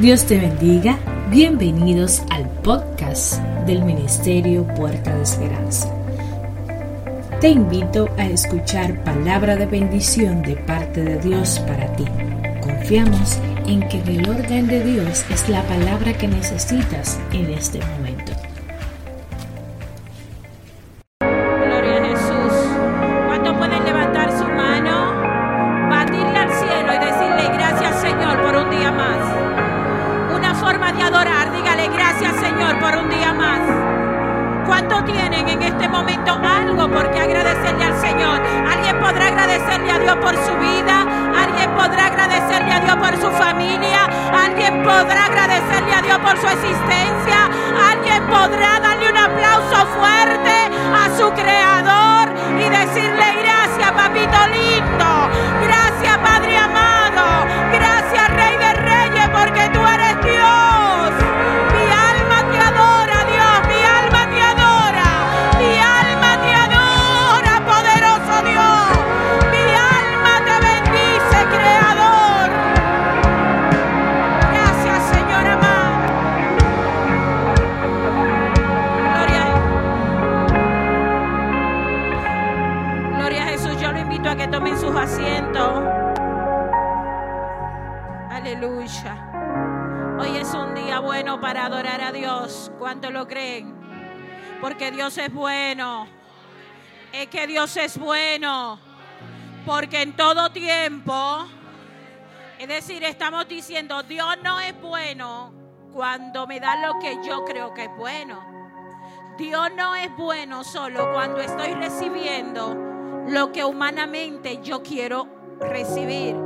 Dios te bendiga. Bienvenidos al podcast del Ministerio Puerta de Esperanza. Te invito a escuchar palabra de bendición de parte de Dios para ti. Confiamos en que el orden de Dios es la palabra que necesitas en este momento. ¿Cuántos tienen en este momento algo por qué agradecerle al Señor? ¿Alguien podrá agradecerle a Dios por su vida? ¿Alguien podrá agradecerle a Dios por su familia? ¿Alguien podrá agradecerle a Dios por su existencia? ¿Alguien podrá darle un aplauso fuerte a su creador y decirle gracias, papito lindo? Gracias, Padre amado. Para adorar a Dios. ¿Cuánto lo creen? Porque Dios es bueno. Es que Dios es bueno. Porque en todo tiempo, es decir, estamos diciendo, Dios no es bueno cuando me da lo que yo creo que es bueno. Dios no es bueno solo cuando estoy recibiendo lo que humanamente yo quiero recibir.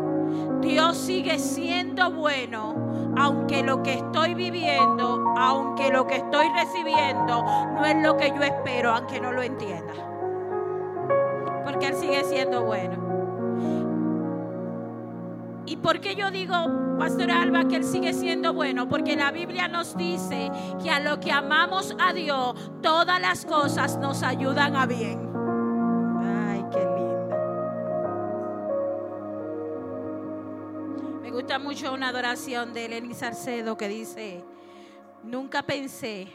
Dios sigue siendo bueno, aunque lo que estoy viviendo, aunque lo que estoy recibiendo no es lo que yo espero, aunque no lo entienda. Porque Él sigue siendo bueno. ¿Y por qué yo digo, Pastor Alba, que Él sigue siendo bueno? Porque la Biblia nos dice que a lo que amamos a Dios, todas las cosas nos ayudan a bien. Mucho una adoración de Eleni Sarcedo que dice, nunca pensé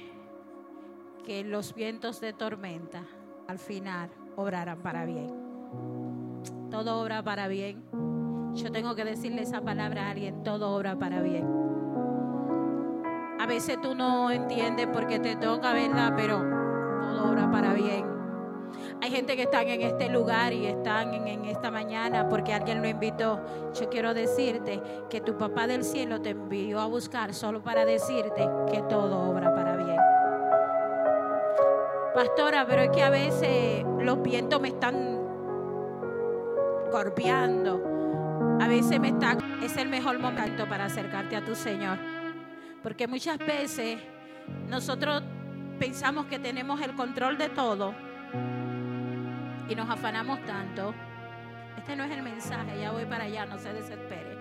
que los vientos de tormenta al final obraran para bien. Todo obra para bien. Yo tengo que decirle esa palabra a alguien, todo obra para bien. A veces tú no entiendes porque te toca, ¿verdad? Pero todo obra para bien. Hay gente que están en este lugar y están en, esta mañana porque alguien lo invitó. Yo quiero decirte que tu papá del cielo te envió a buscar solo para decirte que todo obra para bien. Pastora, pero es que a veces los vientos me están golpeando. A veces me está, es el mejor momento para acercarte a tu Señor. Porque muchas veces nosotros pensamos que tenemos el control de todo y nos afanamos tanto. Este no es el mensaje, ya voy para allá, no se desespere.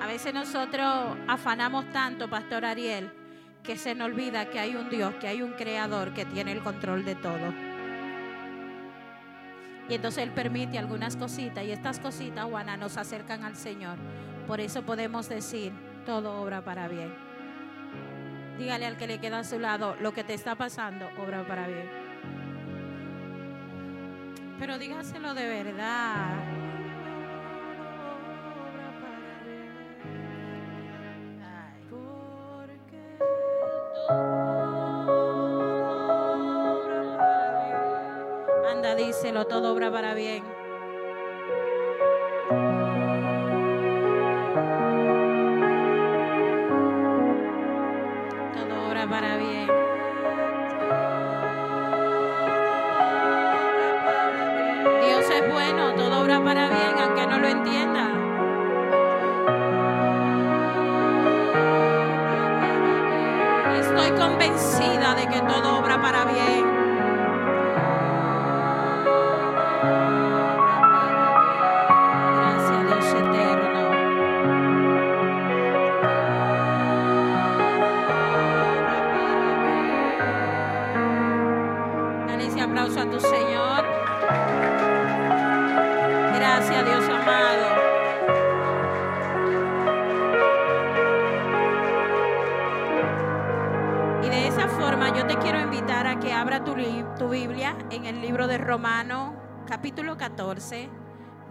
A veces nosotros afanamos tanto, Pastor Ariel, que se nos olvida que hay un Dios, que hay un creador que tiene el control de todo. Y entonces Él permite algunas cositas y estas cositas, Juana, nos acercan al Señor. Por eso podemos decir, todo obra para bien. Dígale al que le queda a su lado, lo que te está pasando, obra para bien. Pero dígaselo de verdad. Anda, díselo, todo obra para bien.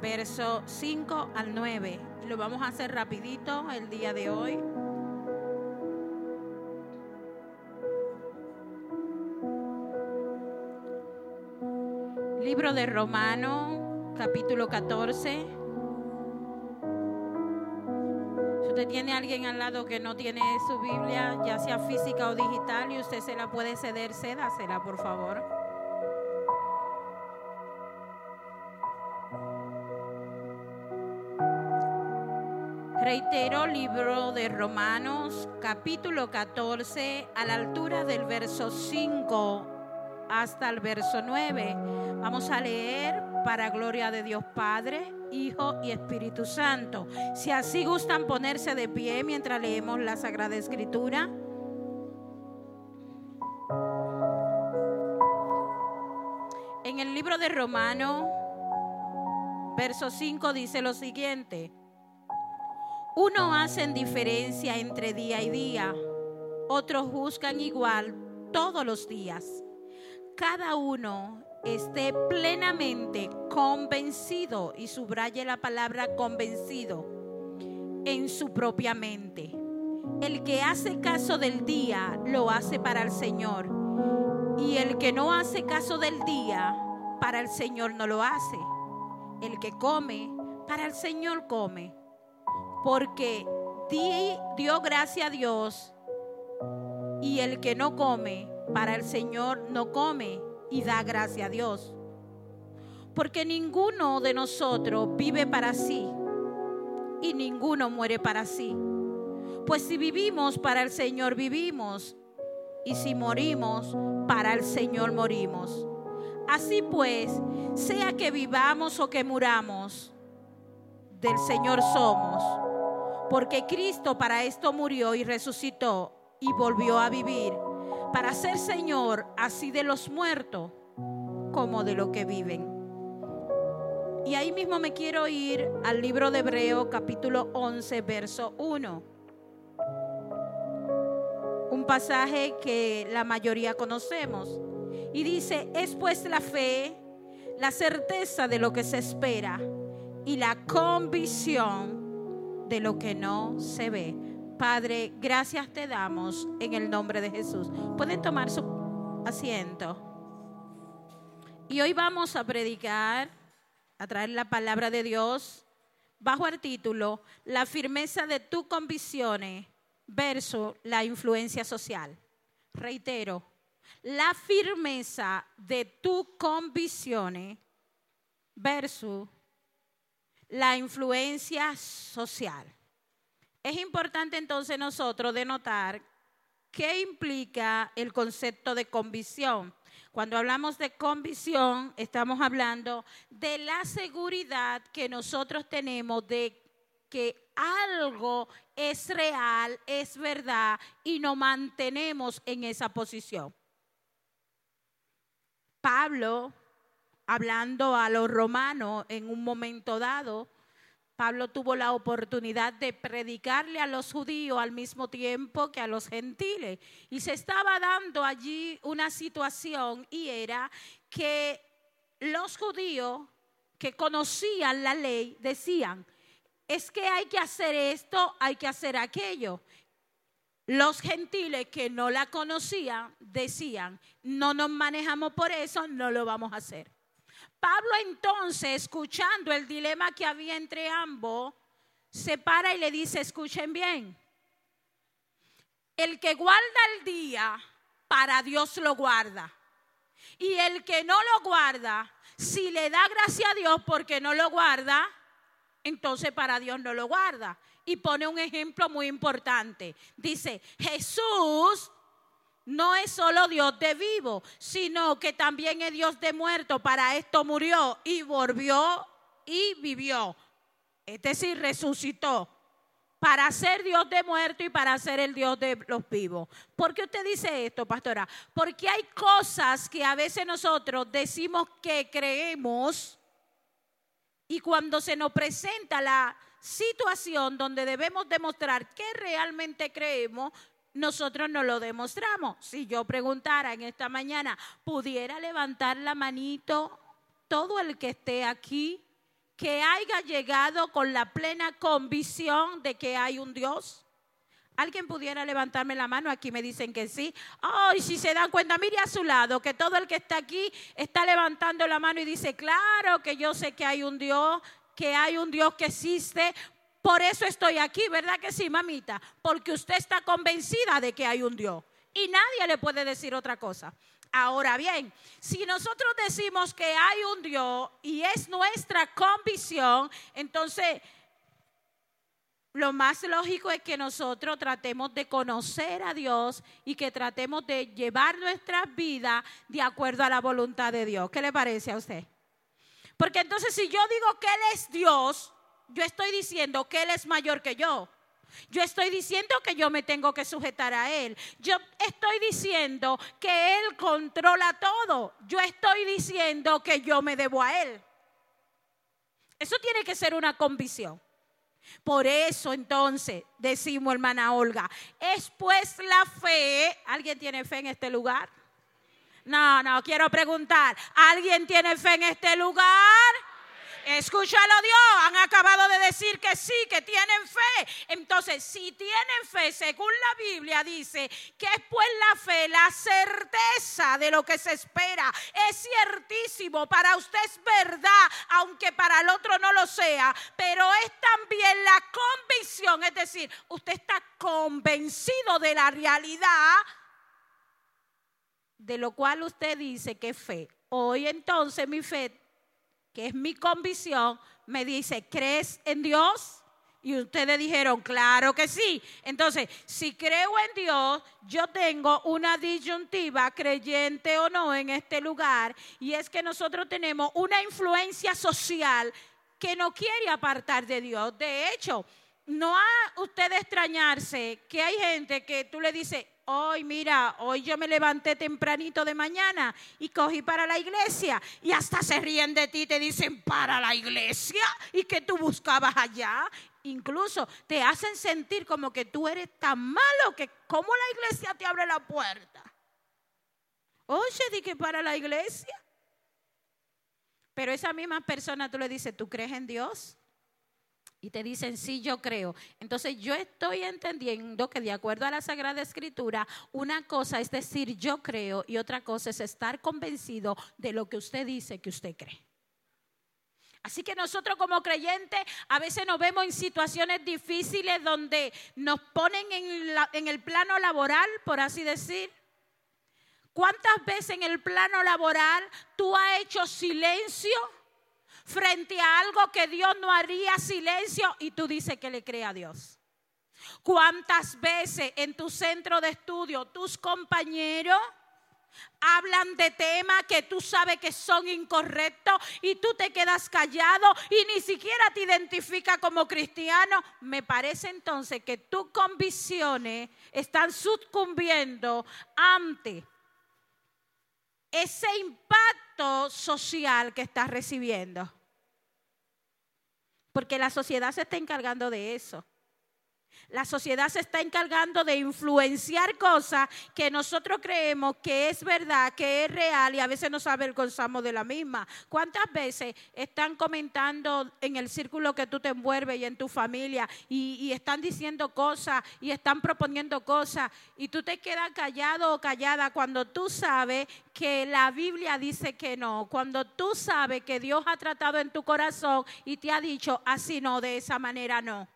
Verso 5 al 9. Lo vamos a hacer rapidito el día de hoy. Libro de Romano, capítulo 14. Si usted tiene alguien al lado que no tiene su Biblia, ya sea física o digital, y usted se la puede ceder, cédasela, por favor. Reitero, libro de Romanos, capítulo 14, a la altura del verso 5 hasta el verso 9. Vamos a leer para gloria de Dios Padre, Hijo y Espíritu Santo. Si así gustan ponerse de pie mientras leemos la Sagrada Escritura. En el libro de Romano, verso 5 dice lo siguiente. Uno hacen diferencia entre día y día, otros juzgan igual todos los días. Cada uno esté plenamente convencido, y subraye la palabra convencido, en su propia mente. El que hace caso del día lo hace para el Señor, y el que no hace caso del día, para el Señor no lo hace. El que come, para el Señor come porque di- dio gracia a Dios y el que no come, para el Señor no come y da gracia a Dios. Porque ninguno de nosotros vive para sí y ninguno muere para sí. Pues si vivimos para el Señor vivimos y si morimos para el Señor morimos. Así pues, sea que vivamos o que muramos, del Señor somos porque Cristo para esto murió y resucitó y volvió a vivir, para ser Señor así de los muertos como de los que viven. Y ahí mismo me quiero ir al libro de Hebreo capítulo 11, verso 1. Un pasaje que la mayoría conocemos. Y dice, es pues la fe, la certeza de lo que se espera y la convicción de lo que no se ve. Padre, gracias te damos en el nombre de Jesús. Pueden tomar su asiento. Y hoy vamos a predicar, a traer la palabra de Dios bajo el título La firmeza de tus convicciones versus la influencia social. Reitero, la firmeza de tus convicciones versus la influencia social. Es importante entonces nosotros denotar qué implica el concepto de convicción. Cuando hablamos de convicción, estamos hablando de la seguridad que nosotros tenemos de que algo es real, es verdad y nos mantenemos en esa posición. Pablo, hablando a los romanos en un momento dado, Pablo tuvo la oportunidad de predicarle a los judíos al mismo tiempo que a los gentiles. Y se estaba dando allí una situación y era que los judíos que conocían la ley decían, es que hay que hacer esto, hay que hacer aquello. Los gentiles que no la conocían decían, no nos manejamos por eso, no lo vamos a hacer. Pablo entonces, escuchando el dilema que había entre ambos, se para y le dice, escuchen bien, el que guarda el día, para Dios lo guarda. Y el que no lo guarda, si le da gracia a Dios porque no lo guarda, entonces para Dios no lo guarda. Y pone un ejemplo muy importante. Dice, Jesús no es solo Dios de vivo, sino que también es Dios de muerto. Para esto murió y volvió y vivió. Es decir, resucitó para ser Dios de muerto y para ser el Dios de los vivos. ¿Por qué usted dice esto, pastora? Porque hay cosas que a veces nosotros decimos que creemos y cuando se nos presenta la situación donde debemos demostrar que realmente creemos, nosotros no lo demostramos. Si yo preguntara en esta mañana, ¿pudiera levantar la manito todo el que esté aquí que haya llegado con la plena convicción de que hay un Dios? ¿Alguien pudiera levantarme la mano? Aquí me dicen que sí. Ay, si se dan cuenta, mire a su lado, que todo el que está aquí está levantando la mano y dice, claro que yo sé que hay un Dios, que hay un Dios que existe. Por eso estoy aquí, ¿verdad que sí, mamita? Porque usted está convencida de que hay un Dios. Y nadie le puede decir otra cosa. Ahora bien, si nosotros decimos que hay un Dios y es nuestra convicción, entonces lo más lógico es que nosotros tratemos de conocer a Dios y que tratemos de llevar nuestras vidas de acuerdo a la voluntad de Dios. ¿Qué le parece a usted? Porque entonces si yo digo que Él es Dios, yo estoy diciendo que Él es mayor que yo. Yo estoy diciendo que yo me tengo que sujetar a Él. Yo estoy diciendo que Él controla todo. Yo estoy diciendo que yo me debo a Él. Eso tiene que ser una convicción. Por eso entonces decimos, hermana Olga, es pues la fe. ¿Alguien tiene fe en este lugar? No, no, quiero preguntar, ¿alguien tiene fe en este lugar? Escúchalo Dios, han acabado de decir que sí, que tienen fe. Entonces, si tienen fe, según la Biblia dice, que es pues la fe, la certeza de lo que se espera. Es ciertísimo, para usted es verdad, aunque para el otro no lo sea, pero es también la convicción, es decir, usted está convencido de la realidad de lo cual usted dice que es fe. Hoy entonces mi fe que es mi convicción, me dice, ¿crees en Dios? Y ustedes dijeron, claro que sí. Entonces, si creo en Dios, yo tengo una disyuntiva, creyente o no, en este lugar. Y es que nosotros tenemos una influencia social que no quiere apartar de Dios. De hecho, no ha usted extrañarse que hay gente que tú le dices, hoy mira, hoy yo me levanté tempranito de mañana y cogí para la iglesia y hasta se ríen de ti, te dicen para la iglesia y que tú buscabas allá. Incluso te hacen sentir como que tú eres tan malo que como la iglesia te abre la puerta. Oye, di que para la iglesia. Pero esa misma persona tú le dices, ¿tú crees en Dios? Y te dicen, sí, yo creo. Entonces yo estoy entendiendo que de acuerdo a la Sagrada Escritura, una cosa es decir yo creo y otra cosa es estar convencido de lo que usted dice que usted cree. Así que nosotros como creyentes a veces nos vemos en situaciones difíciles donde nos ponen en, en el plano laboral, por así decir. ¿Cuántas veces en el plano laboral tú has hecho silencio? Frente a algo que Dios no haría silencio y tú dices que le cree a Dios. ¿Cuántas veces en tu centro de estudio tus compañeros hablan de temas que tú sabes que son incorrectos y tú te quedas callado y ni siquiera te identifica como cristiano? Me parece entonces que tus convicciones están sucumbiendo ante ese impacto social que estás recibiendo. Porque la sociedad se está encargando de eso. La sociedad se está encargando de influenciar cosas que nosotros creemos que es verdad, que es real y a veces nos avergonzamos de la misma. ¿Cuántas veces están comentando en el círculo que tú te envuelves y en tu familia y, están diciendo cosas y están proponiendo cosas y tú te quedas callado o callada cuando tú sabes que la Biblia dice que no, cuando tú sabes que Dios ha tratado en tu corazón y te ha dicho así no, de esa manera no?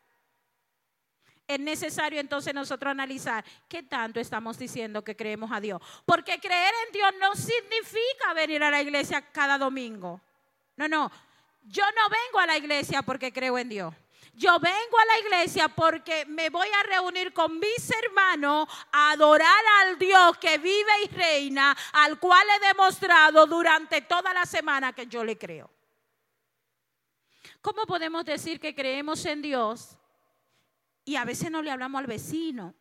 Es necesario entonces nosotros analizar qué tanto estamos diciendo que creemos a Dios. Porque creer en Dios no significa venir a la iglesia cada domingo. No, no. Yo no vengo a la iglesia porque creo en Dios. Yo vengo a la iglesia porque me voy a reunir con mis hermanos a adorar al Dios que vive y reina, al cual he demostrado durante toda la semana que yo le creo. ¿Cómo podemos decir que creemos en Dios y a veces no le hablamos al vecino.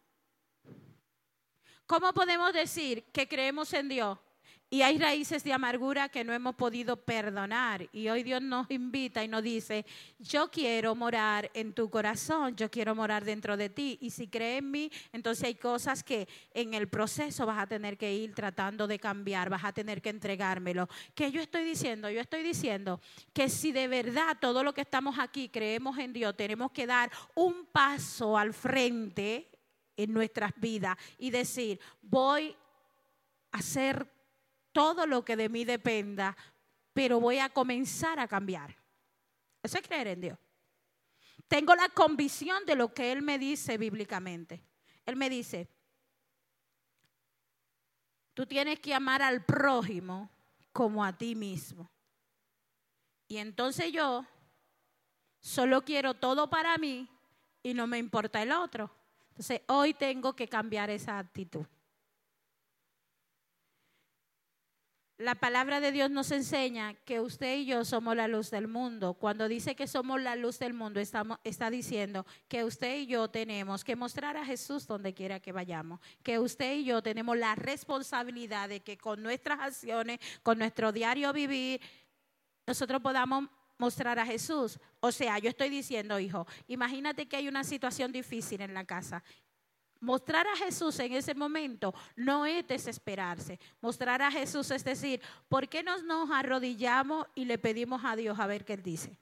¿Cómo podemos decir que creemos en Dios y hay raíces de amargura que no hemos podido perdonar. Y hoy Dios nos invita y nos dice, yo quiero morar en tu corazón, yo quiero morar dentro de ti. Y si crees en mí, entonces hay cosas que en el proceso vas a tener que ir tratando de cambiar, vas a tener que entregármelo. ¿Qué yo estoy diciendo? Yo estoy diciendo que si de verdad todo lo que estamos aquí creemos en Dios, tenemos que dar un paso al frente en nuestras vidas y decir, voy a ser todo lo que de mí dependa, pero voy a comenzar a cambiar. Eso es creer en Dios. Tengo la convicción de lo que Él me dice bíblicamente. Él me dice, tú tienes que amar al prójimo como a ti mismo. Y entonces yo solo quiero todo para mí y no me importa el otro. Entonces hoy tengo que cambiar esa actitud. La palabra de Dios nos enseña que usted y yo somos la luz del mundo. Cuando dice que somos la luz del mundo, está diciendo que usted y yo tenemos que mostrar a Jesús donde quiera que vayamos. Que usted y yo tenemos la responsabilidad de que con nuestras acciones, con nuestro diario vivir, nosotros podamos mostrar a Jesús. O sea, yo estoy diciendo, hijo, imagínate que hay una situación difícil en la casa Mostrar a Jesús en ese momento no es desesperarse. Mostrar a Jesús es decir, ¿por qué nos, nos arrodillamos y le pedimos a Dios a ver qué Él dice?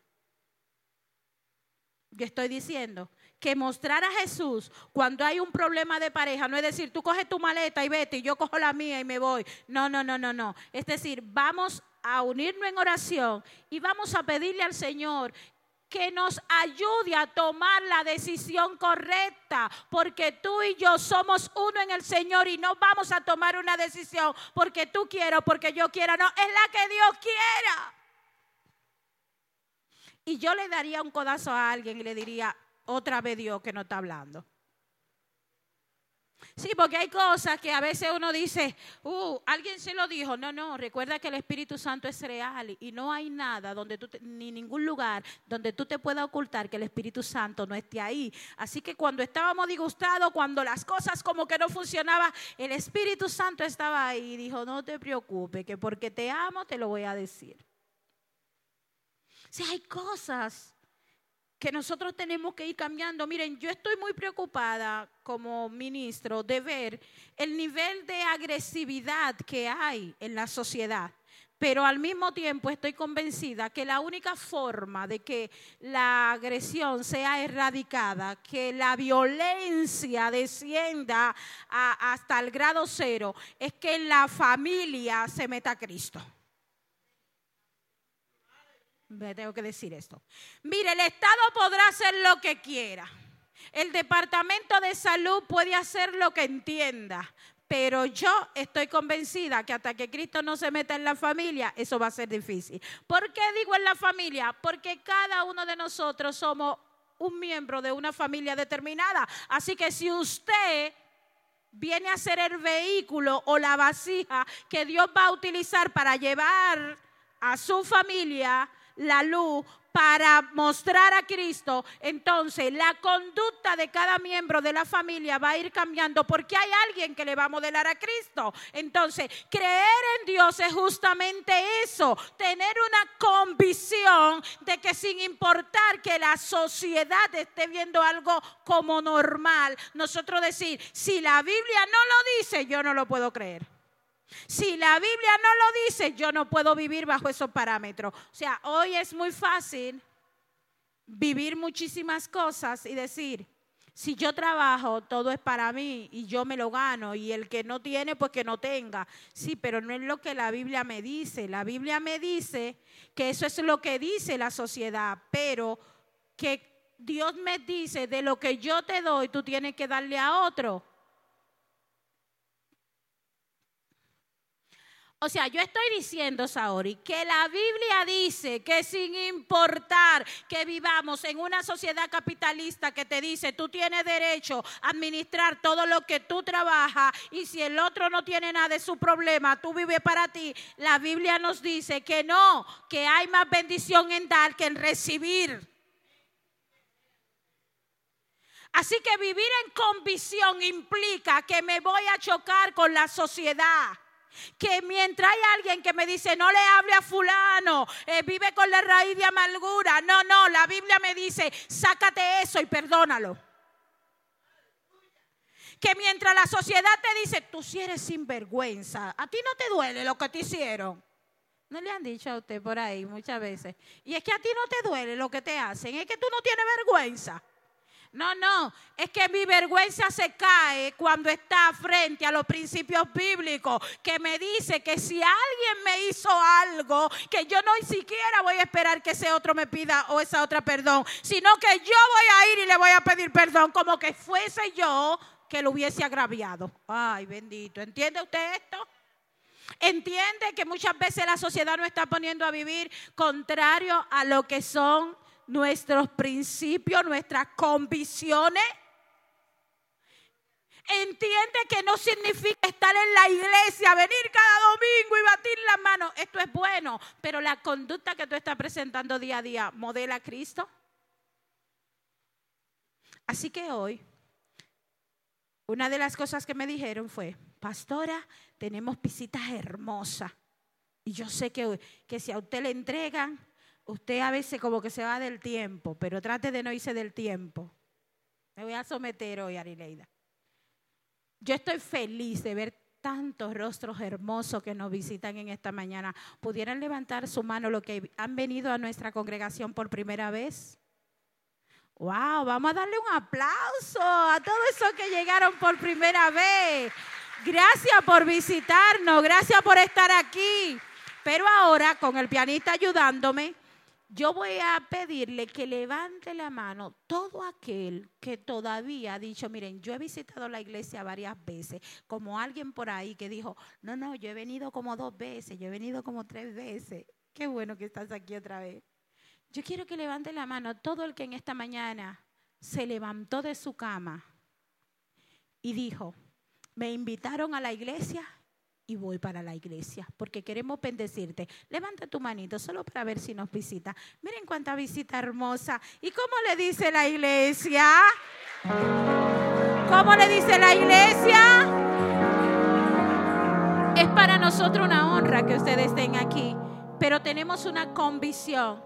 Yo estoy diciendo que mostrar a Jesús cuando hay un problema de pareja no es decir, tú coges tu maleta y vete y yo cojo la mía y me voy. No, no, no, no, no. Es decir, vamos a unirnos en oración y vamos a pedirle al Señor que nos ayude a tomar la decisión correcta, porque tú y yo somos uno en el Señor y no vamos a tomar una decisión porque tú quieras, porque yo quiera, no, es la que Dios quiera. Y yo le daría un codazo a alguien y le diría, otra vez Dios que no está hablando. Sí, porque hay cosas que a veces uno dice, uh, alguien se lo dijo. No, no, recuerda que el Espíritu Santo es real y no hay nada donde tú, ni ningún lugar donde tú te puedas ocultar que el Espíritu Santo no esté ahí. Así que cuando estábamos disgustados, cuando las cosas como que no funcionaban, el Espíritu Santo estaba ahí y dijo, no te preocupes, que porque te amo te lo voy a decir. Si hay cosas que nosotros tenemos que ir cambiando. Miren, yo estoy muy preocupada como ministro de ver el nivel de agresividad que hay en la sociedad. Pero al mismo tiempo estoy convencida que la única forma de que la agresión sea erradicada, que la violencia descienda hasta el grado cero, es que en la familia se meta Cristo. Me tengo que decir esto. Mire, el Estado podrá hacer lo que quiera. El Departamento de Salud puede hacer lo que entienda. Pero yo estoy convencida que hasta que Cristo no se meta en la familia, eso va a ser difícil. ¿Por qué digo en la familia? Porque cada uno de nosotros somos un miembro de una familia determinada. Así que si usted viene a ser el vehículo o la vasija que Dios va a utilizar para llevar a su familia la luz para mostrar a Cristo, entonces la conducta de cada miembro de la familia va a ir cambiando porque hay alguien que le va a modelar a Cristo. Entonces, creer en Dios es justamente eso, tener una convicción de que sin importar que la sociedad esté viendo algo como normal, nosotros decir, si la Biblia no lo dice, yo no lo puedo creer. Si la Biblia no lo dice, yo no puedo vivir bajo esos parámetros. O sea, hoy es muy fácil vivir muchísimas cosas y decir, si yo trabajo, todo es para mí y yo me lo gano y el que no tiene, pues que no tenga. Sí, pero no es lo que la Biblia me dice. La Biblia me dice que eso es lo que dice la sociedad, pero que Dios me dice de lo que yo te doy, tú tienes que darle a otro. O sea, yo estoy diciendo, Saori, que la Biblia dice que sin importar que vivamos en una sociedad capitalista que te dice tú tienes derecho a administrar todo lo que tú trabajas y si el otro no tiene nada de su problema, tú vives para ti, la Biblia nos dice que no, que hay más bendición en dar que en recibir. Así que vivir en convicción implica que me voy a chocar con la sociedad que mientras hay alguien que me dice, no le hable a fulano, eh, vive con la raíz de amargura. No, no, la Biblia me dice, sácate eso y perdónalo. Que mientras la sociedad te dice, tú si eres sinvergüenza, a ti no te duele lo que te hicieron. No le han dicho a usted por ahí muchas veces. Y es que a ti no te duele lo que te hacen, es que tú no tienes vergüenza. No, no, es que mi vergüenza se cae cuando está frente a los principios bíblicos que me dice que si alguien me hizo algo, que yo no siquiera voy a esperar que ese otro me pida o esa otra perdón, sino que yo voy a ir y le voy a pedir perdón como que fuese yo que lo hubiese agraviado. Ay, bendito. ¿Entiende usted esto? Entiende que muchas veces la sociedad nos está poniendo a vivir contrario a lo que son nuestros principios, nuestras convicciones. Entiende que no significa estar en la iglesia, venir cada domingo y batir las manos. Esto es bueno, pero la conducta que tú estás presentando día a día modela a Cristo. Así que hoy, una de las cosas que me dijeron fue, pastora, tenemos visitas hermosas. Y yo sé que, que si a usted le entregan usted a veces como que se va del tiempo, pero trate de no irse del tiempo. Me voy a someter hoy, Arileida. Yo estoy feliz de ver tantos rostros hermosos que nos visitan en esta mañana. ¿Pudieran levantar su mano los que han venido a nuestra congregación por primera vez? Wow, vamos a darle un aplauso a todos esos que llegaron por primera vez. Gracias por visitarnos, gracias por estar aquí. Pero ahora, con el pianista ayudándome, yo voy a pedirle que levante la mano todo aquel que todavía ha dicho, miren, yo he visitado la iglesia varias veces, como alguien por ahí que dijo, no, no, yo he venido como dos veces, yo he venido como tres veces. Qué bueno que estás aquí otra vez. Yo quiero que levante la mano todo el que en esta mañana se levantó de su cama y dijo, me invitaron a la iglesia y voy para la iglesia, porque queremos bendecirte. Levanta tu manito solo para ver si nos visita. Miren cuánta visita hermosa. ¿Y cómo le dice la iglesia? ¿Cómo le dice la iglesia? Es para nosotros una honra que ustedes estén aquí, pero tenemos una convicción.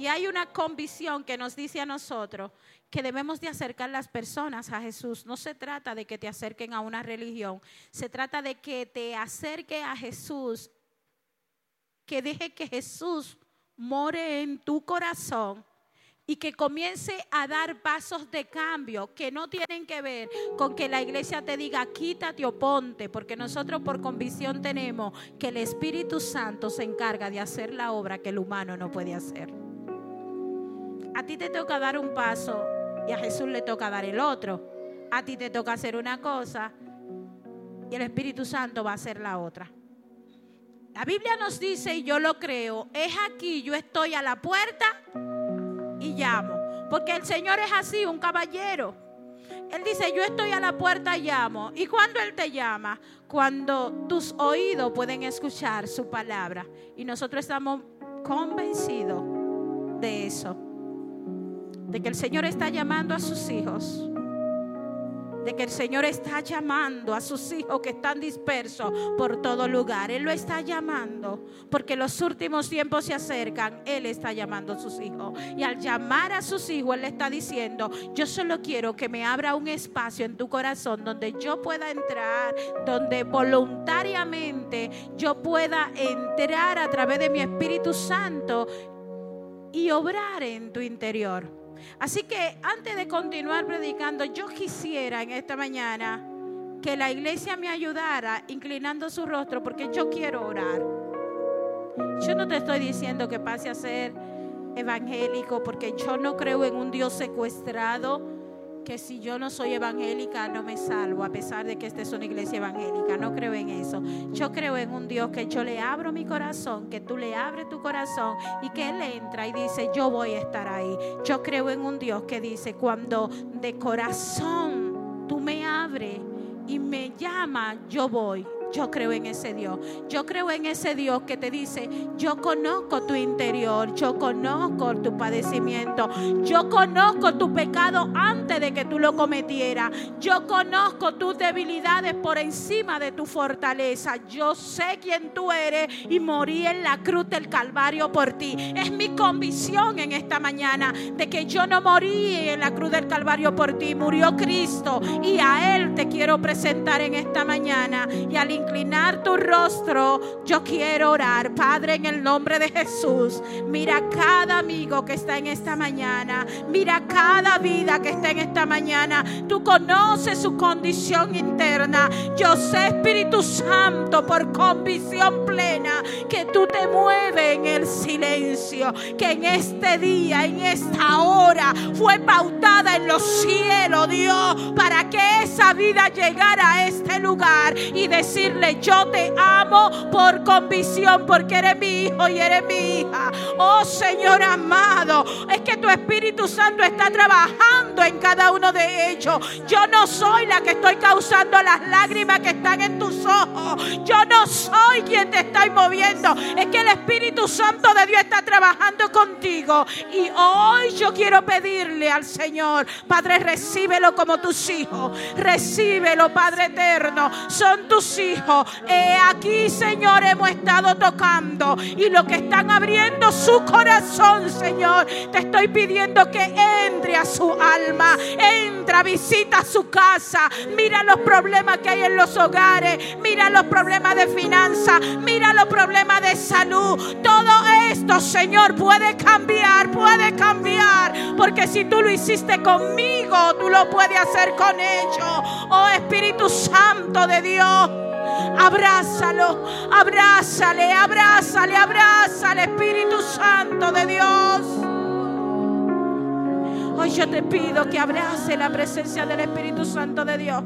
Y hay una convicción que nos dice a nosotros que debemos de acercar las personas a Jesús. No se trata de que te acerquen a una religión, se trata de que te acerque a Jesús, que deje que Jesús more en tu corazón y que comience a dar pasos de cambio que no tienen que ver con que la iglesia te diga quítate o ponte, porque nosotros por convicción tenemos que el Espíritu Santo se encarga de hacer la obra que el humano no puede hacer. A ti te toca dar un paso y a Jesús le toca dar el otro. A ti te toca hacer una cosa y el Espíritu Santo va a hacer la otra. La Biblia nos dice, y yo lo creo, es aquí, yo estoy a la puerta y llamo. Porque el Señor es así, un caballero. Él dice, yo estoy a la puerta y llamo. ¿Y cuando Él te llama? Cuando tus oídos pueden escuchar su palabra. Y nosotros estamos convencidos de eso, de que el Señor está llamando a sus hijos de que el Señor está llamando a sus hijos que están dispersos por todo lugar. Él lo está llamando porque los últimos tiempos se acercan. Él está llamando a sus hijos. Y al llamar a sus hijos, Él le está diciendo, yo solo quiero que me abra un espacio en tu corazón donde yo pueda entrar, donde voluntariamente yo pueda entrar a través de mi Espíritu Santo y obrar en tu interior. Así que antes de continuar predicando, yo quisiera en esta mañana que la iglesia me ayudara inclinando su rostro porque yo quiero orar. Yo no te estoy diciendo que pase a ser evangélico porque yo no creo en un Dios secuestrado que si yo no soy evangélica no me salvo, a pesar de que esta es una iglesia evangélica. No creo en eso. Yo creo en un Dios que yo le abro mi corazón, que tú le abres tu corazón y que Él entra y dice, yo voy a estar ahí. Yo creo en un Dios que dice, cuando de corazón tú me abres y me llama, yo voy. Yo creo en ese Dios. Yo creo en ese Dios que te dice, yo conozco tu interior, yo conozco tu padecimiento, yo conozco tu pecado antes de que tú lo cometieras, yo conozco tus debilidades por encima de tu fortaleza. Yo sé quién tú eres y morí en la cruz del Calvario por ti. Es mi convicción en esta mañana de que yo no morí en la cruz del Calvario por ti, murió Cristo y a Él te quiero presentar en esta mañana y al inclinar tu rostro, yo quiero orar. Padre, en el nombre de Jesús, mira cada amigo que está en esta mañana. Mira cada vida que está en esta mañana. Tú conoces su condición interna. Yo sé, Espíritu Santo, por convicción plena, que tú te mueves en el silencio. Que en este día, en esta hora, fue pautada en los cielos, Dios, para que esa vida llegara a este lugar y decir yo te amo por convicción, porque eres mi hijo y eres mi hija. Oh Señor amado, es que tu Espíritu Santo está trabajando en cada uno de ellos. Yo no soy la que estoy causando las lágrimas que están en tus ojos. Yo no soy quien te está moviendo. Es que el Espíritu Santo de Dios está trabajando contigo. Y hoy yo quiero pedirle al Señor, Padre, recíbelo como tus hijos. Recíbelo, Padre eterno. Son tus hijos aquí, Señor, hemos estado tocando y lo que están abriendo su corazón, Señor, te estoy pidiendo que entre a su alma, entra, visita su casa, mira los problemas que hay en los hogares, mira los problemas de finanzas, mira los problemas de salud. Todo esto, Señor, puede cambiar, puede cambiar, porque si tú lo hiciste conmigo, tú lo puedes hacer con ellos. Oh Espíritu Santo de Dios. Abrázalo, abrázale, abrázale, abrázale, Espíritu Santo de Dios. Hoy yo te pido que abrace la presencia del Espíritu Santo de Dios.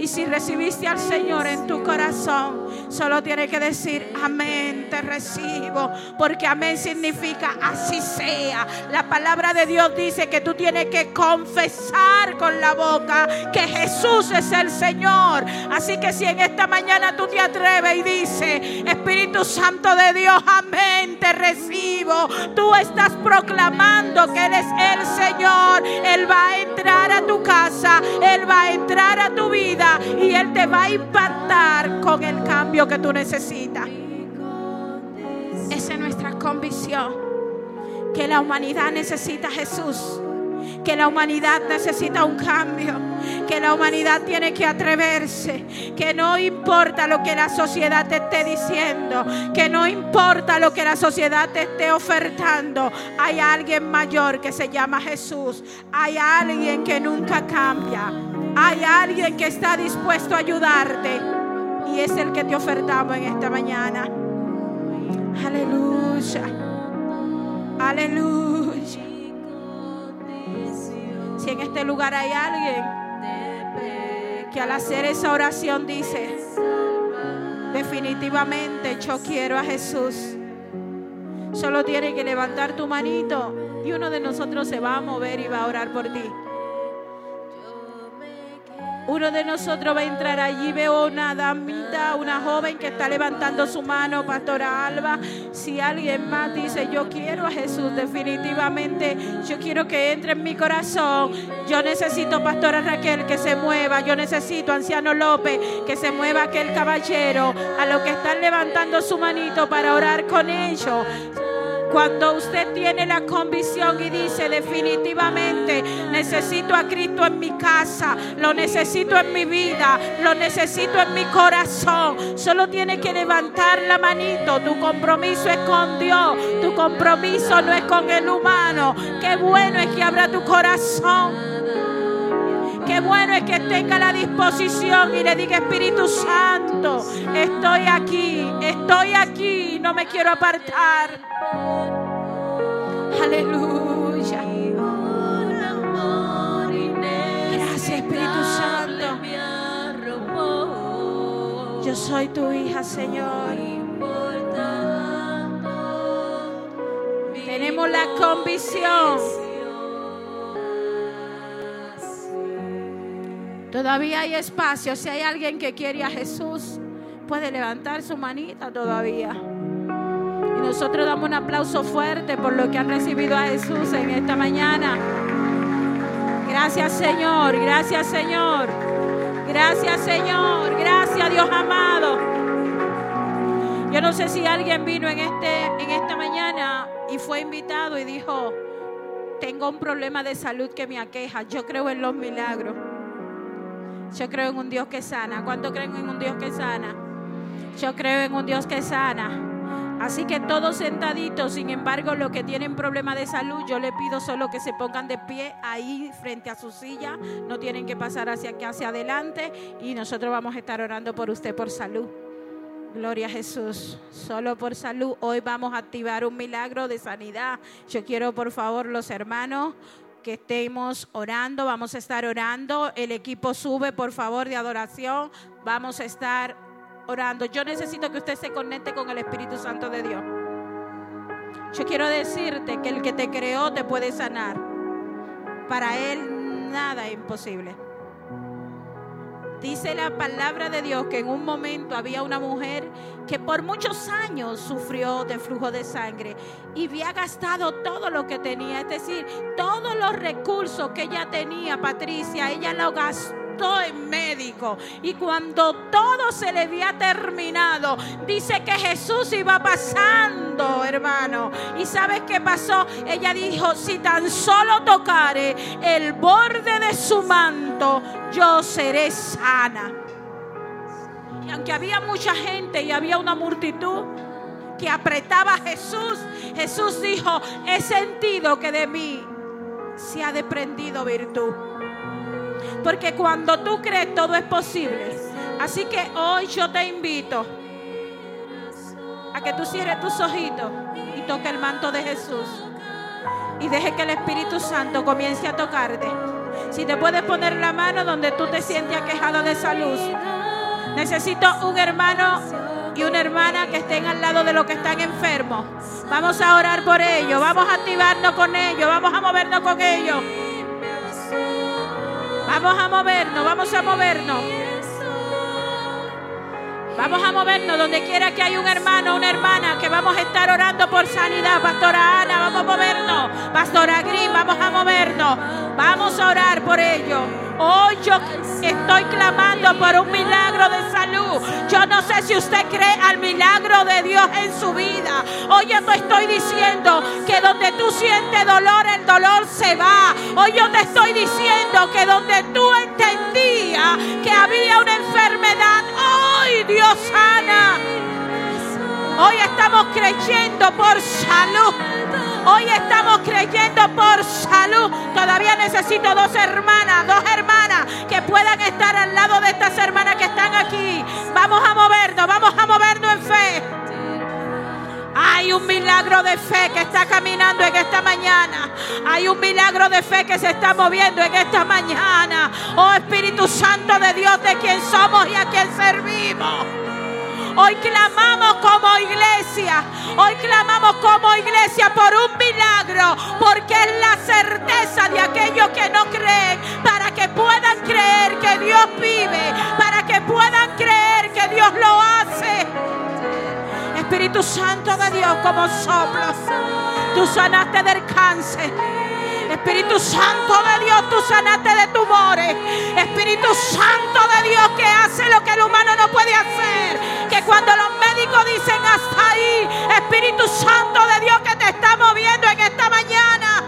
Y si recibiste al Señor en tu corazón, solo tienes que decir, amén, te recibo. Porque amén significa así sea. La palabra de Dios dice que tú tienes que confesar con la boca que Jesús es el Señor. Así que si en esta mañana tú te atreves y dices, Espíritu Santo de Dios, amén, te recibo. Tú estás proclamando que eres el Señor él va a entrar a tu casa, Él va a entrar a tu vida y Él te va a impactar con el cambio que tú necesitas. Esa es nuestra convicción, que la humanidad necesita a Jesús. Que la humanidad necesita un cambio, que la humanidad tiene que atreverse, que no importa lo que la sociedad te esté diciendo, que no importa lo que la sociedad te esté ofertando, hay alguien mayor que se llama Jesús, hay alguien que nunca cambia, hay alguien que está dispuesto a ayudarte y es el que te ofertamos en esta mañana. Aleluya. Aleluya en este lugar hay alguien que al hacer esa oración dice, definitivamente yo quiero a Jesús. Solo tiene que levantar tu manito y uno de nosotros se va a mover y va a orar por ti. Uno de nosotros va a entrar allí. Veo una damita, una joven que está levantando su mano, Pastora Alba. Si alguien más dice, yo quiero a Jesús, definitivamente, yo quiero que entre en mi corazón. Yo necesito, Pastora Raquel, que se mueva. Yo necesito, Anciano López, que se mueva aquel caballero. A los que están levantando su manito para orar con ellos. Cuando usted tiene la convicción y dice definitivamente, necesito a Cristo en mi casa, lo necesito en mi vida, lo necesito en mi corazón, solo tiene que levantar la manito. Tu compromiso es con Dios, tu compromiso no es con el humano. Qué bueno es que abra tu corazón. Bueno es que tenga la disposición y le diga Espíritu Santo, estoy aquí, estoy aquí, no me quiero apartar. Aleluya. Gracias Espíritu Santo. Yo soy tu hija, Señor. Tenemos la convicción. Todavía hay espacio. Si hay alguien que quiere a Jesús, puede levantar su manita todavía. Y nosotros damos un aplauso fuerte por lo que han recibido a Jesús en esta mañana. Gracias Señor, gracias Señor. Gracias Señor, gracias Dios amado. Yo no sé si alguien vino en, este, en esta mañana y fue invitado y dijo, tengo un problema de salud que me aqueja. Yo creo en los milagros. Yo creo en un Dios que sana. ¿Cuánto creen en un Dios que sana? Yo creo en un Dios que sana. Así que todos sentaditos, sin embargo, los que tienen problemas de salud, yo le pido solo que se pongan de pie ahí frente a su silla. No tienen que pasar hacia aquí, hacia adelante. Y nosotros vamos a estar orando por usted por salud. Gloria a Jesús. Solo por salud. Hoy vamos a activar un milagro de sanidad. Yo quiero, por favor, los hermanos que estemos orando. Vamos a estar orando. El equipo sube, por favor, de adoración. Vamos a estar orando. Yo necesito que usted se conecte con el Espíritu Santo de Dios. Yo quiero decirte que el que te creó te puede sanar. Para Él nada es imposible. Dice la palabra de Dios que en un momento había una mujer que por muchos años sufrió de flujo de sangre y había gastado todo lo que tenía, es decir, todos los recursos que ella tenía, Patricia, ella lo gastó en médico. Y cuando todo se le había terminado, dice que Jesús iba pasando, hermano. ¿Y sabes qué pasó? Ella dijo, si tan solo tocare el borde de su manto, yo seré sana. Y aunque había mucha gente y había una multitud, que apretaba a Jesús, Jesús dijo, he sentido que de mí se ha desprendido virtud. Porque cuando tú crees todo es posible. Así que hoy yo te invito a que tú cierres tus ojitos y toque el manto de Jesús. Y deje que el Espíritu Santo comience a tocarte. Si te puedes poner la mano donde tú te sientes aquejado de salud. Necesito un hermano y una hermana que estén al lado de los que están enfermos. Vamos a orar por ellos. Vamos a activarnos con ellos. Vamos a movernos con ellos. Vamos a movernos, vamos a movernos. Vamos a movernos donde quiera que hay un hermano, una hermana, que vamos a estar orando por sanidad. Pastora Ana, vamos a movernos. Pastora Gris, vamos a movernos. Vamos a orar por ellos. Hoy yo estoy clamando por un milagro de salud. Yo no sé si usted cree al milagro de Dios en su vida. Hoy yo te estoy diciendo que donde tú sientes dolor, el dolor se va. Hoy yo te estoy diciendo que donde tú entendías que había una enfermedad, hoy Dios sana. Hoy estamos creyendo por salud. Hoy estamos creyendo por salud. Todavía necesito dos hermanas, dos hermanas que puedan estar al lado de estas hermanas que están aquí. Vamos a movernos, vamos a movernos en fe. Hay un milagro de fe que está caminando en esta mañana. Hay un milagro de fe que se está moviendo en esta mañana. Oh Espíritu Santo de Dios, de quien somos y a quien servimos. Hoy clamamos como iglesia. Hoy clamamos como iglesia por un milagro. Porque es la certeza de aquellos que no creen. Para que puedan creer que Dios vive. Para que puedan creer que Dios lo hace. Espíritu Santo de Dios como soplo. Tú sanaste del cáncer. Espíritu Santo de Dios, tú sanaste de tumores. Espíritu Santo de Dios que hace lo que el humano no puede hacer. Cuando los médicos dicen hasta ahí, Espíritu Santo de Dios que te está moviendo en esta mañana.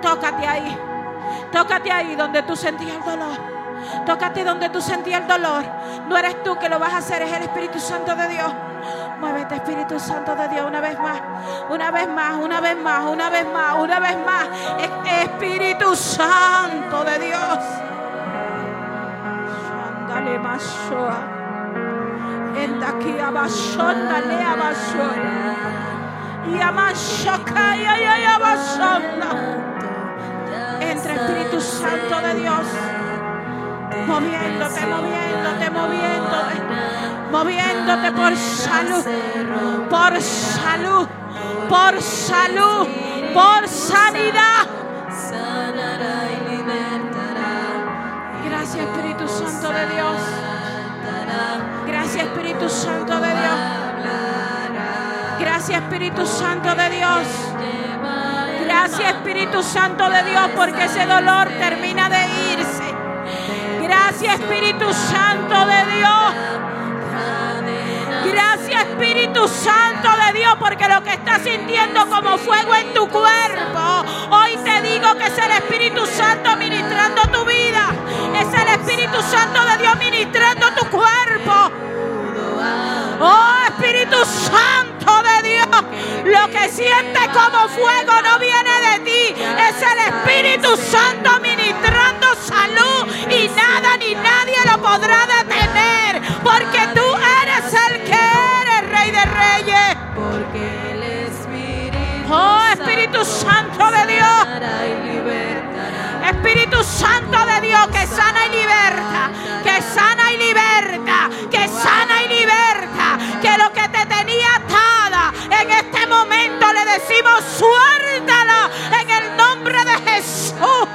Tócate ahí. Tócate ahí donde tú sentías el dolor. Tócate donde tú sentías el dolor. No eres tú que lo vas a hacer, es el Espíritu Santo de Dios. Muévete, Espíritu Santo de Dios, una vez más, una vez más, una vez más, una vez más, una vez más. Espíritu Santo de Dios. Dale En aquí abashonda le abashonda. Y amashaka y Entra Espíritu Santo de Dios. Moviéndote, moviéndote, moviéndote moviéndote por salud, por salud, por salud, por sanidad. Gracias Espíritu Santo de Dios. Espíritu Santo de Dios. Gracias Espíritu Santo de Dios. Gracias Espíritu Santo de Dios porque ese dolor termina de irse. Gracias Espíritu Santo de Dios. Gracias Espíritu Santo de Dios, porque lo que estás sintiendo como fuego en tu cuerpo, hoy te digo que es el Espíritu Santo ministrando tu vida. Es el Espíritu Santo de Dios ministrando tu cuerpo. Oh Espíritu Santo de Dios, lo que sientes como fuego no viene de ti, es el Espíritu Santo ministrando salud y nada ni nadie lo podrá detener, porque tú eres el que eres Rey de Reyes. Porque el Espíritu oh Espíritu Santo de Dios. Espíritu Santo de Dios que sana y liberta, que sana decimos suéltala en el nombre de Jesús.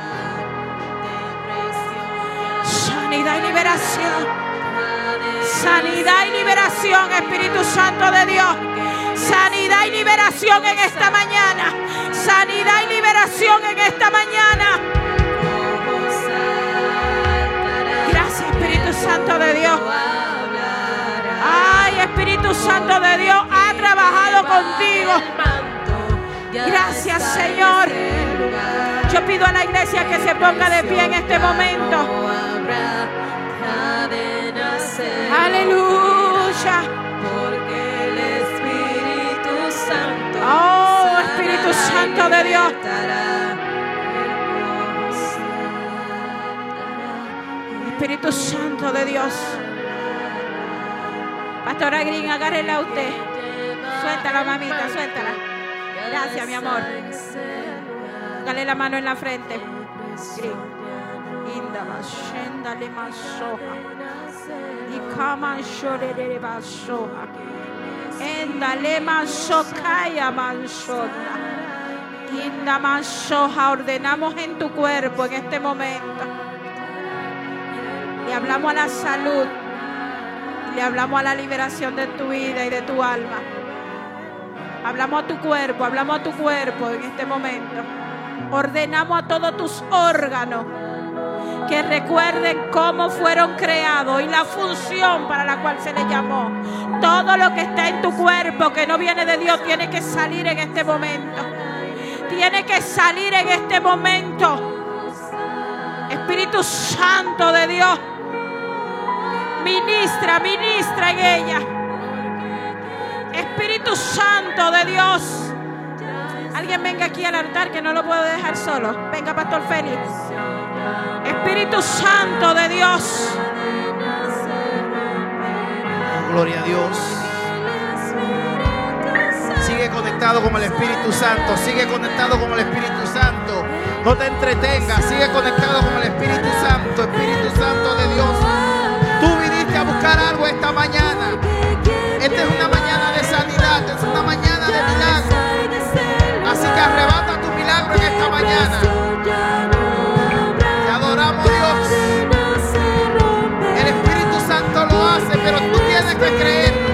Sanidad y liberación. Sanidad y liberación, Espíritu Santo de Dios. Sanidad y liberación en esta mañana. Sanidad y liberación en esta mañana. Gracias, Espíritu Santo de Dios. Ay, Espíritu Santo de Dios ha trabajado contigo. Gracias, Señor. Yo pido a la iglesia que se ponga de pie en este momento. Aleluya. Porque el Espíritu Santo. Oh, Espíritu Santo de Dios. Espíritu Santo de Dios. Pastora Green, agárrela a usted. Suéltala, mamita, suéltala. Gracias, mi amor. Dale la mano en la frente. Endale. Indamashoha. Ordenamos en tu cuerpo en este momento. Y hablamos a la salud. Le hablamos a la liberación de tu vida y de tu alma. Hablamos a tu cuerpo, hablamos a tu cuerpo en este momento. Ordenamos a todos tus órganos que recuerden cómo fueron creados y la función para la cual se les llamó. Todo lo que está en tu cuerpo que no viene de Dios tiene que salir en este momento. Tiene que salir en este momento. Espíritu Santo de Dios, ministra, ministra en ella. Espíritu Santo de Dios. Alguien venga aquí al altar que no lo puedo dejar solo. Venga, Pastor Félix. Espíritu Santo de Dios. Gloria a Dios. Sigue conectado con el Espíritu Santo. Sigue conectado con el Espíritu Santo. No te entretengas. Sigue conectado con el Espíritu Santo. Espíritu Santo de Dios. Tú viniste a buscar algo esta mañana. Esta es una en esta mañana. pero tú tienes que creer.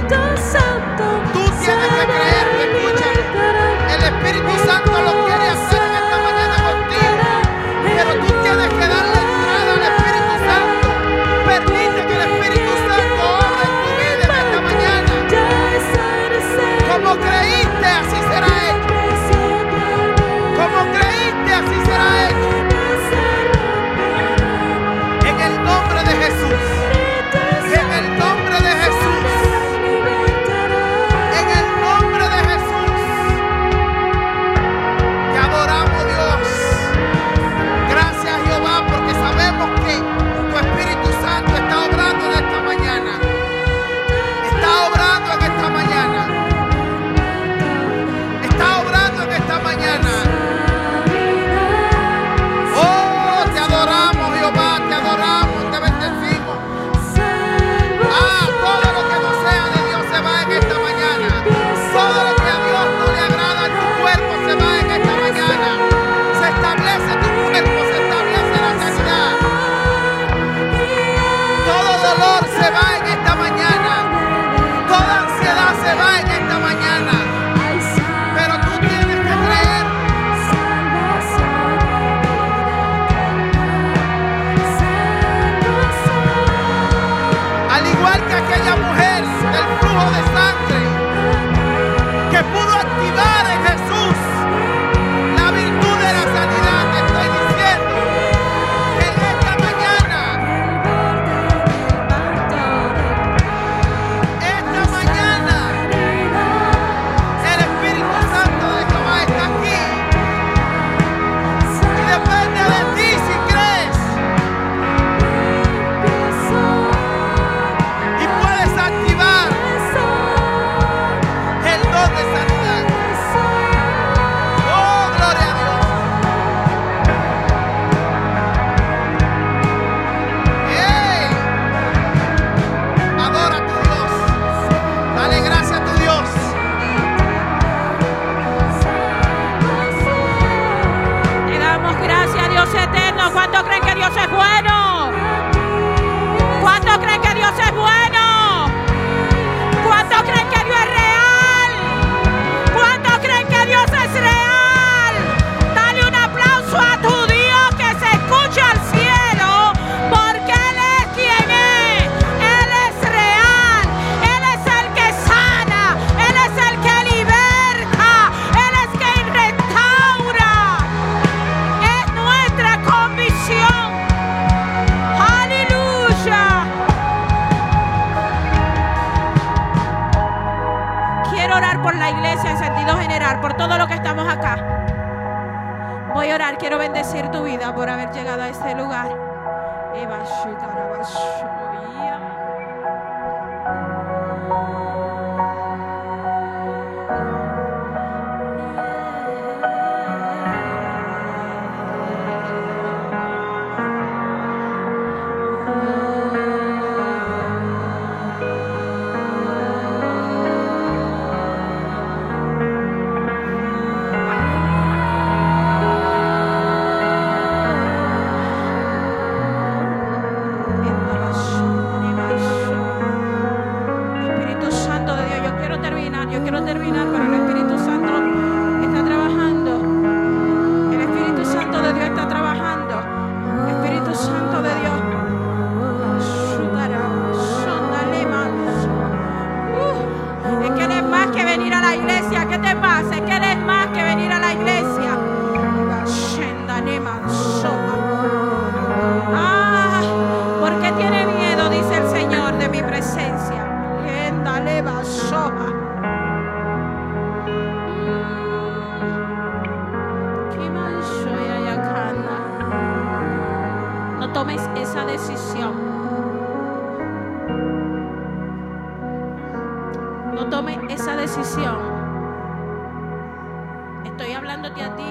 Estoy hablándote a ti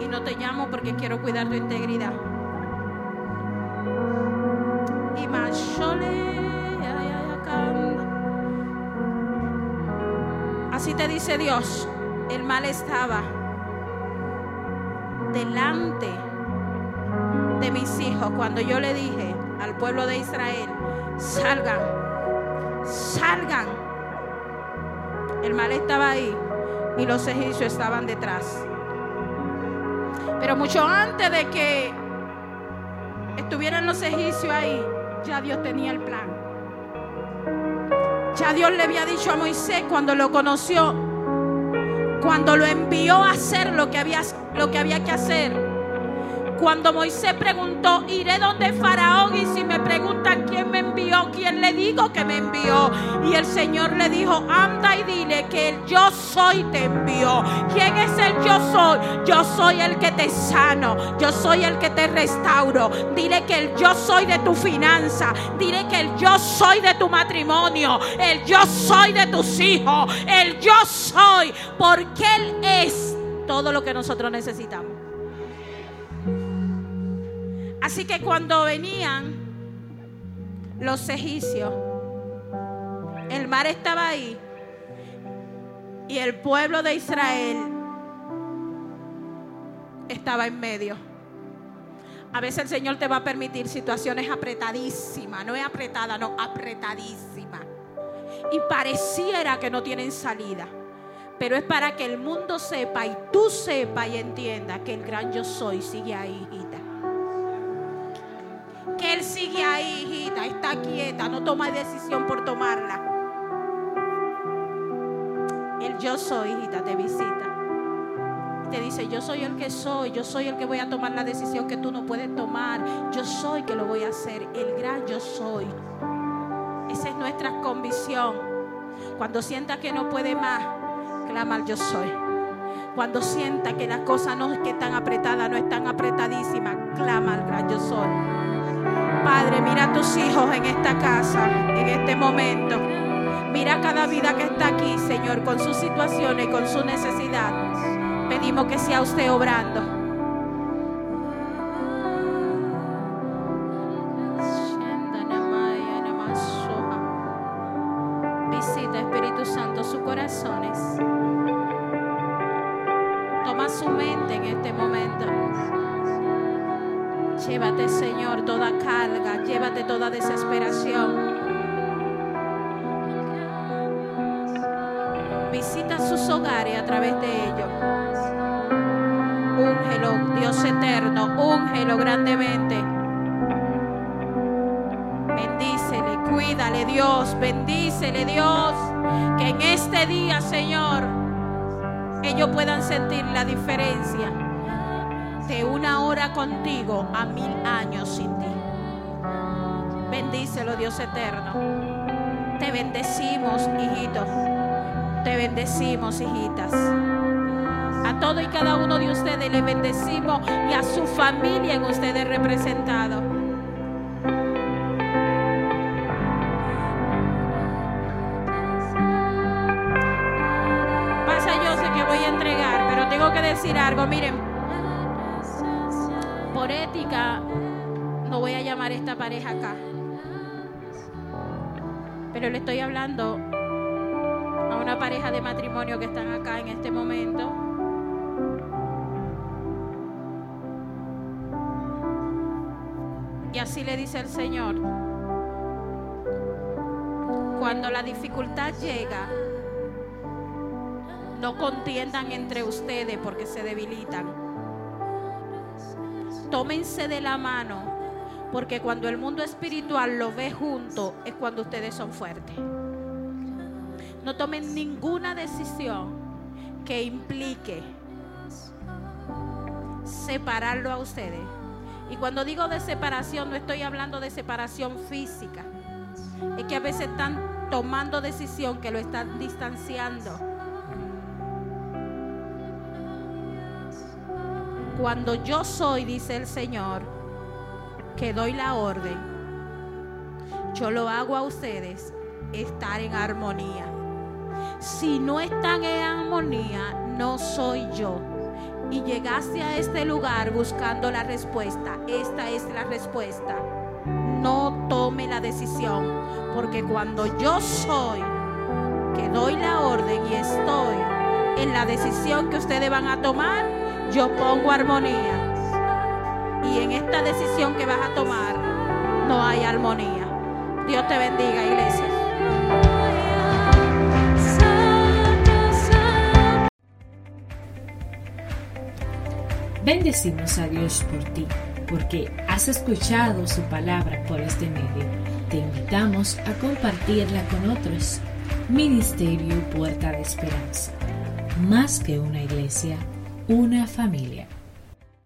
y no te llamo porque quiero cuidar tu integridad. Y. Así te dice Dios, el mal estaba delante de mis hijos cuando yo le dije al pueblo de Israel, salgan, salgan. El mal estaba ahí y los egipcios estaban detrás. Pero mucho antes de que estuvieran los egipcios ahí, ya Dios tenía el plan. Ya Dios le había dicho a Moisés cuando lo conoció, cuando lo envió a hacer lo que había, lo que, había que hacer. Cuando Moisés preguntó, iré donde Faraón y si me preguntan quién me envió, quién le digo que me envió. Y el Señor le dijo, anda y dile que el yo soy te envió. ¿Quién es el yo soy? Yo soy el que te sano, yo soy el que te restauro. Dile que el yo soy de tu finanza, dile que el yo soy de tu matrimonio, el yo soy de tus hijos, el yo soy, porque Él es todo lo que nosotros necesitamos. Así que cuando venían los egipcios, el mar estaba ahí y el pueblo de Israel estaba en medio. A veces el Señor te va a permitir situaciones apretadísimas, no es apretada, no, apretadísima. Y pareciera que no tienen salida. Pero es para que el mundo sepa y tú sepas y entienda que el gran yo soy sigue ahí. Que Él sigue ahí, hijita. Está quieta, no toma decisión por tomarla. El yo soy, hijita, te visita. Te dice, yo soy el que soy, yo soy el que voy a tomar la decisión que tú no puedes tomar. Yo soy que lo voy a hacer. El gran yo soy. Esa es nuestra convicción. Cuando sienta que no puede más, clama al yo soy. Cuando sienta que las cosas no están apretadas, no están apretadísimas, clama al gran yo soy. Padre, mira a tus hijos en esta casa, en este momento. Mira cada vida que está aquí, Señor, con sus situaciones y con su necesidad. Pedimos que sea usted obrando. Visita, Espíritu Santo, sus corazones. Toma su mente en este momento. Llévate, Señor, toda carga, llévate toda desesperación. Visita sus hogares a través de ellos. Úngelo, Dios eterno, úngelo grandemente. Bendícele, cuídale, Dios, bendícele, Dios. Que en este día, Señor, ellos puedan sentir la diferencia de una hora contigo a mil años sin ti. Bendícelo, Dios eterno. Te bendecimos, hijitos. Te bendecimos, hijitas. A todo y cada uno de ustedes le bendecimos y a su familia en ustedes representado. Pasa, yo sé que voy a entregar, pero tengo que decir algo. Miren, no voy a llamar a esta pareja acá. Pero le estoy hablando a una pareja de matrimonio que están acá en este momento. Y así le dice el Señor. Cuando la dificultad llega, no contiendan entre ustedes porque se debilitan. Tómense de la mano porque cuando el mundo espiritual lo ve junto es cuando ustedes son fuertes. No tomen ninguna decisión que implique separarlo a ustedes. Y cuando digo de separación no estoy hablando de separación física. Es que a veces están tomando decisión que lo están distanciando. Cuando yo soy, dice el Señor, que doy la orden, yo lo hago a ustedes estar en armonía. Si no están en armonía, no soy yo. Y llegaste a este lugar buscando la respuesta. Esta es la respuesta. No tome la decisión. Porque cuando yo soy que doy la orden y estoy en la decisión que ustedes van a tomar, yo pongo armonía y en esta decisión que vas a tomar no hay armonía. Dios te bendiga, iglesia. Bendecimos a Dios por ti, porque has escuchado su palabra por este medio. Te invitamos a compartirla con otros. Ministerio Puerta de Esperanza. Más que una iglesia, una familia.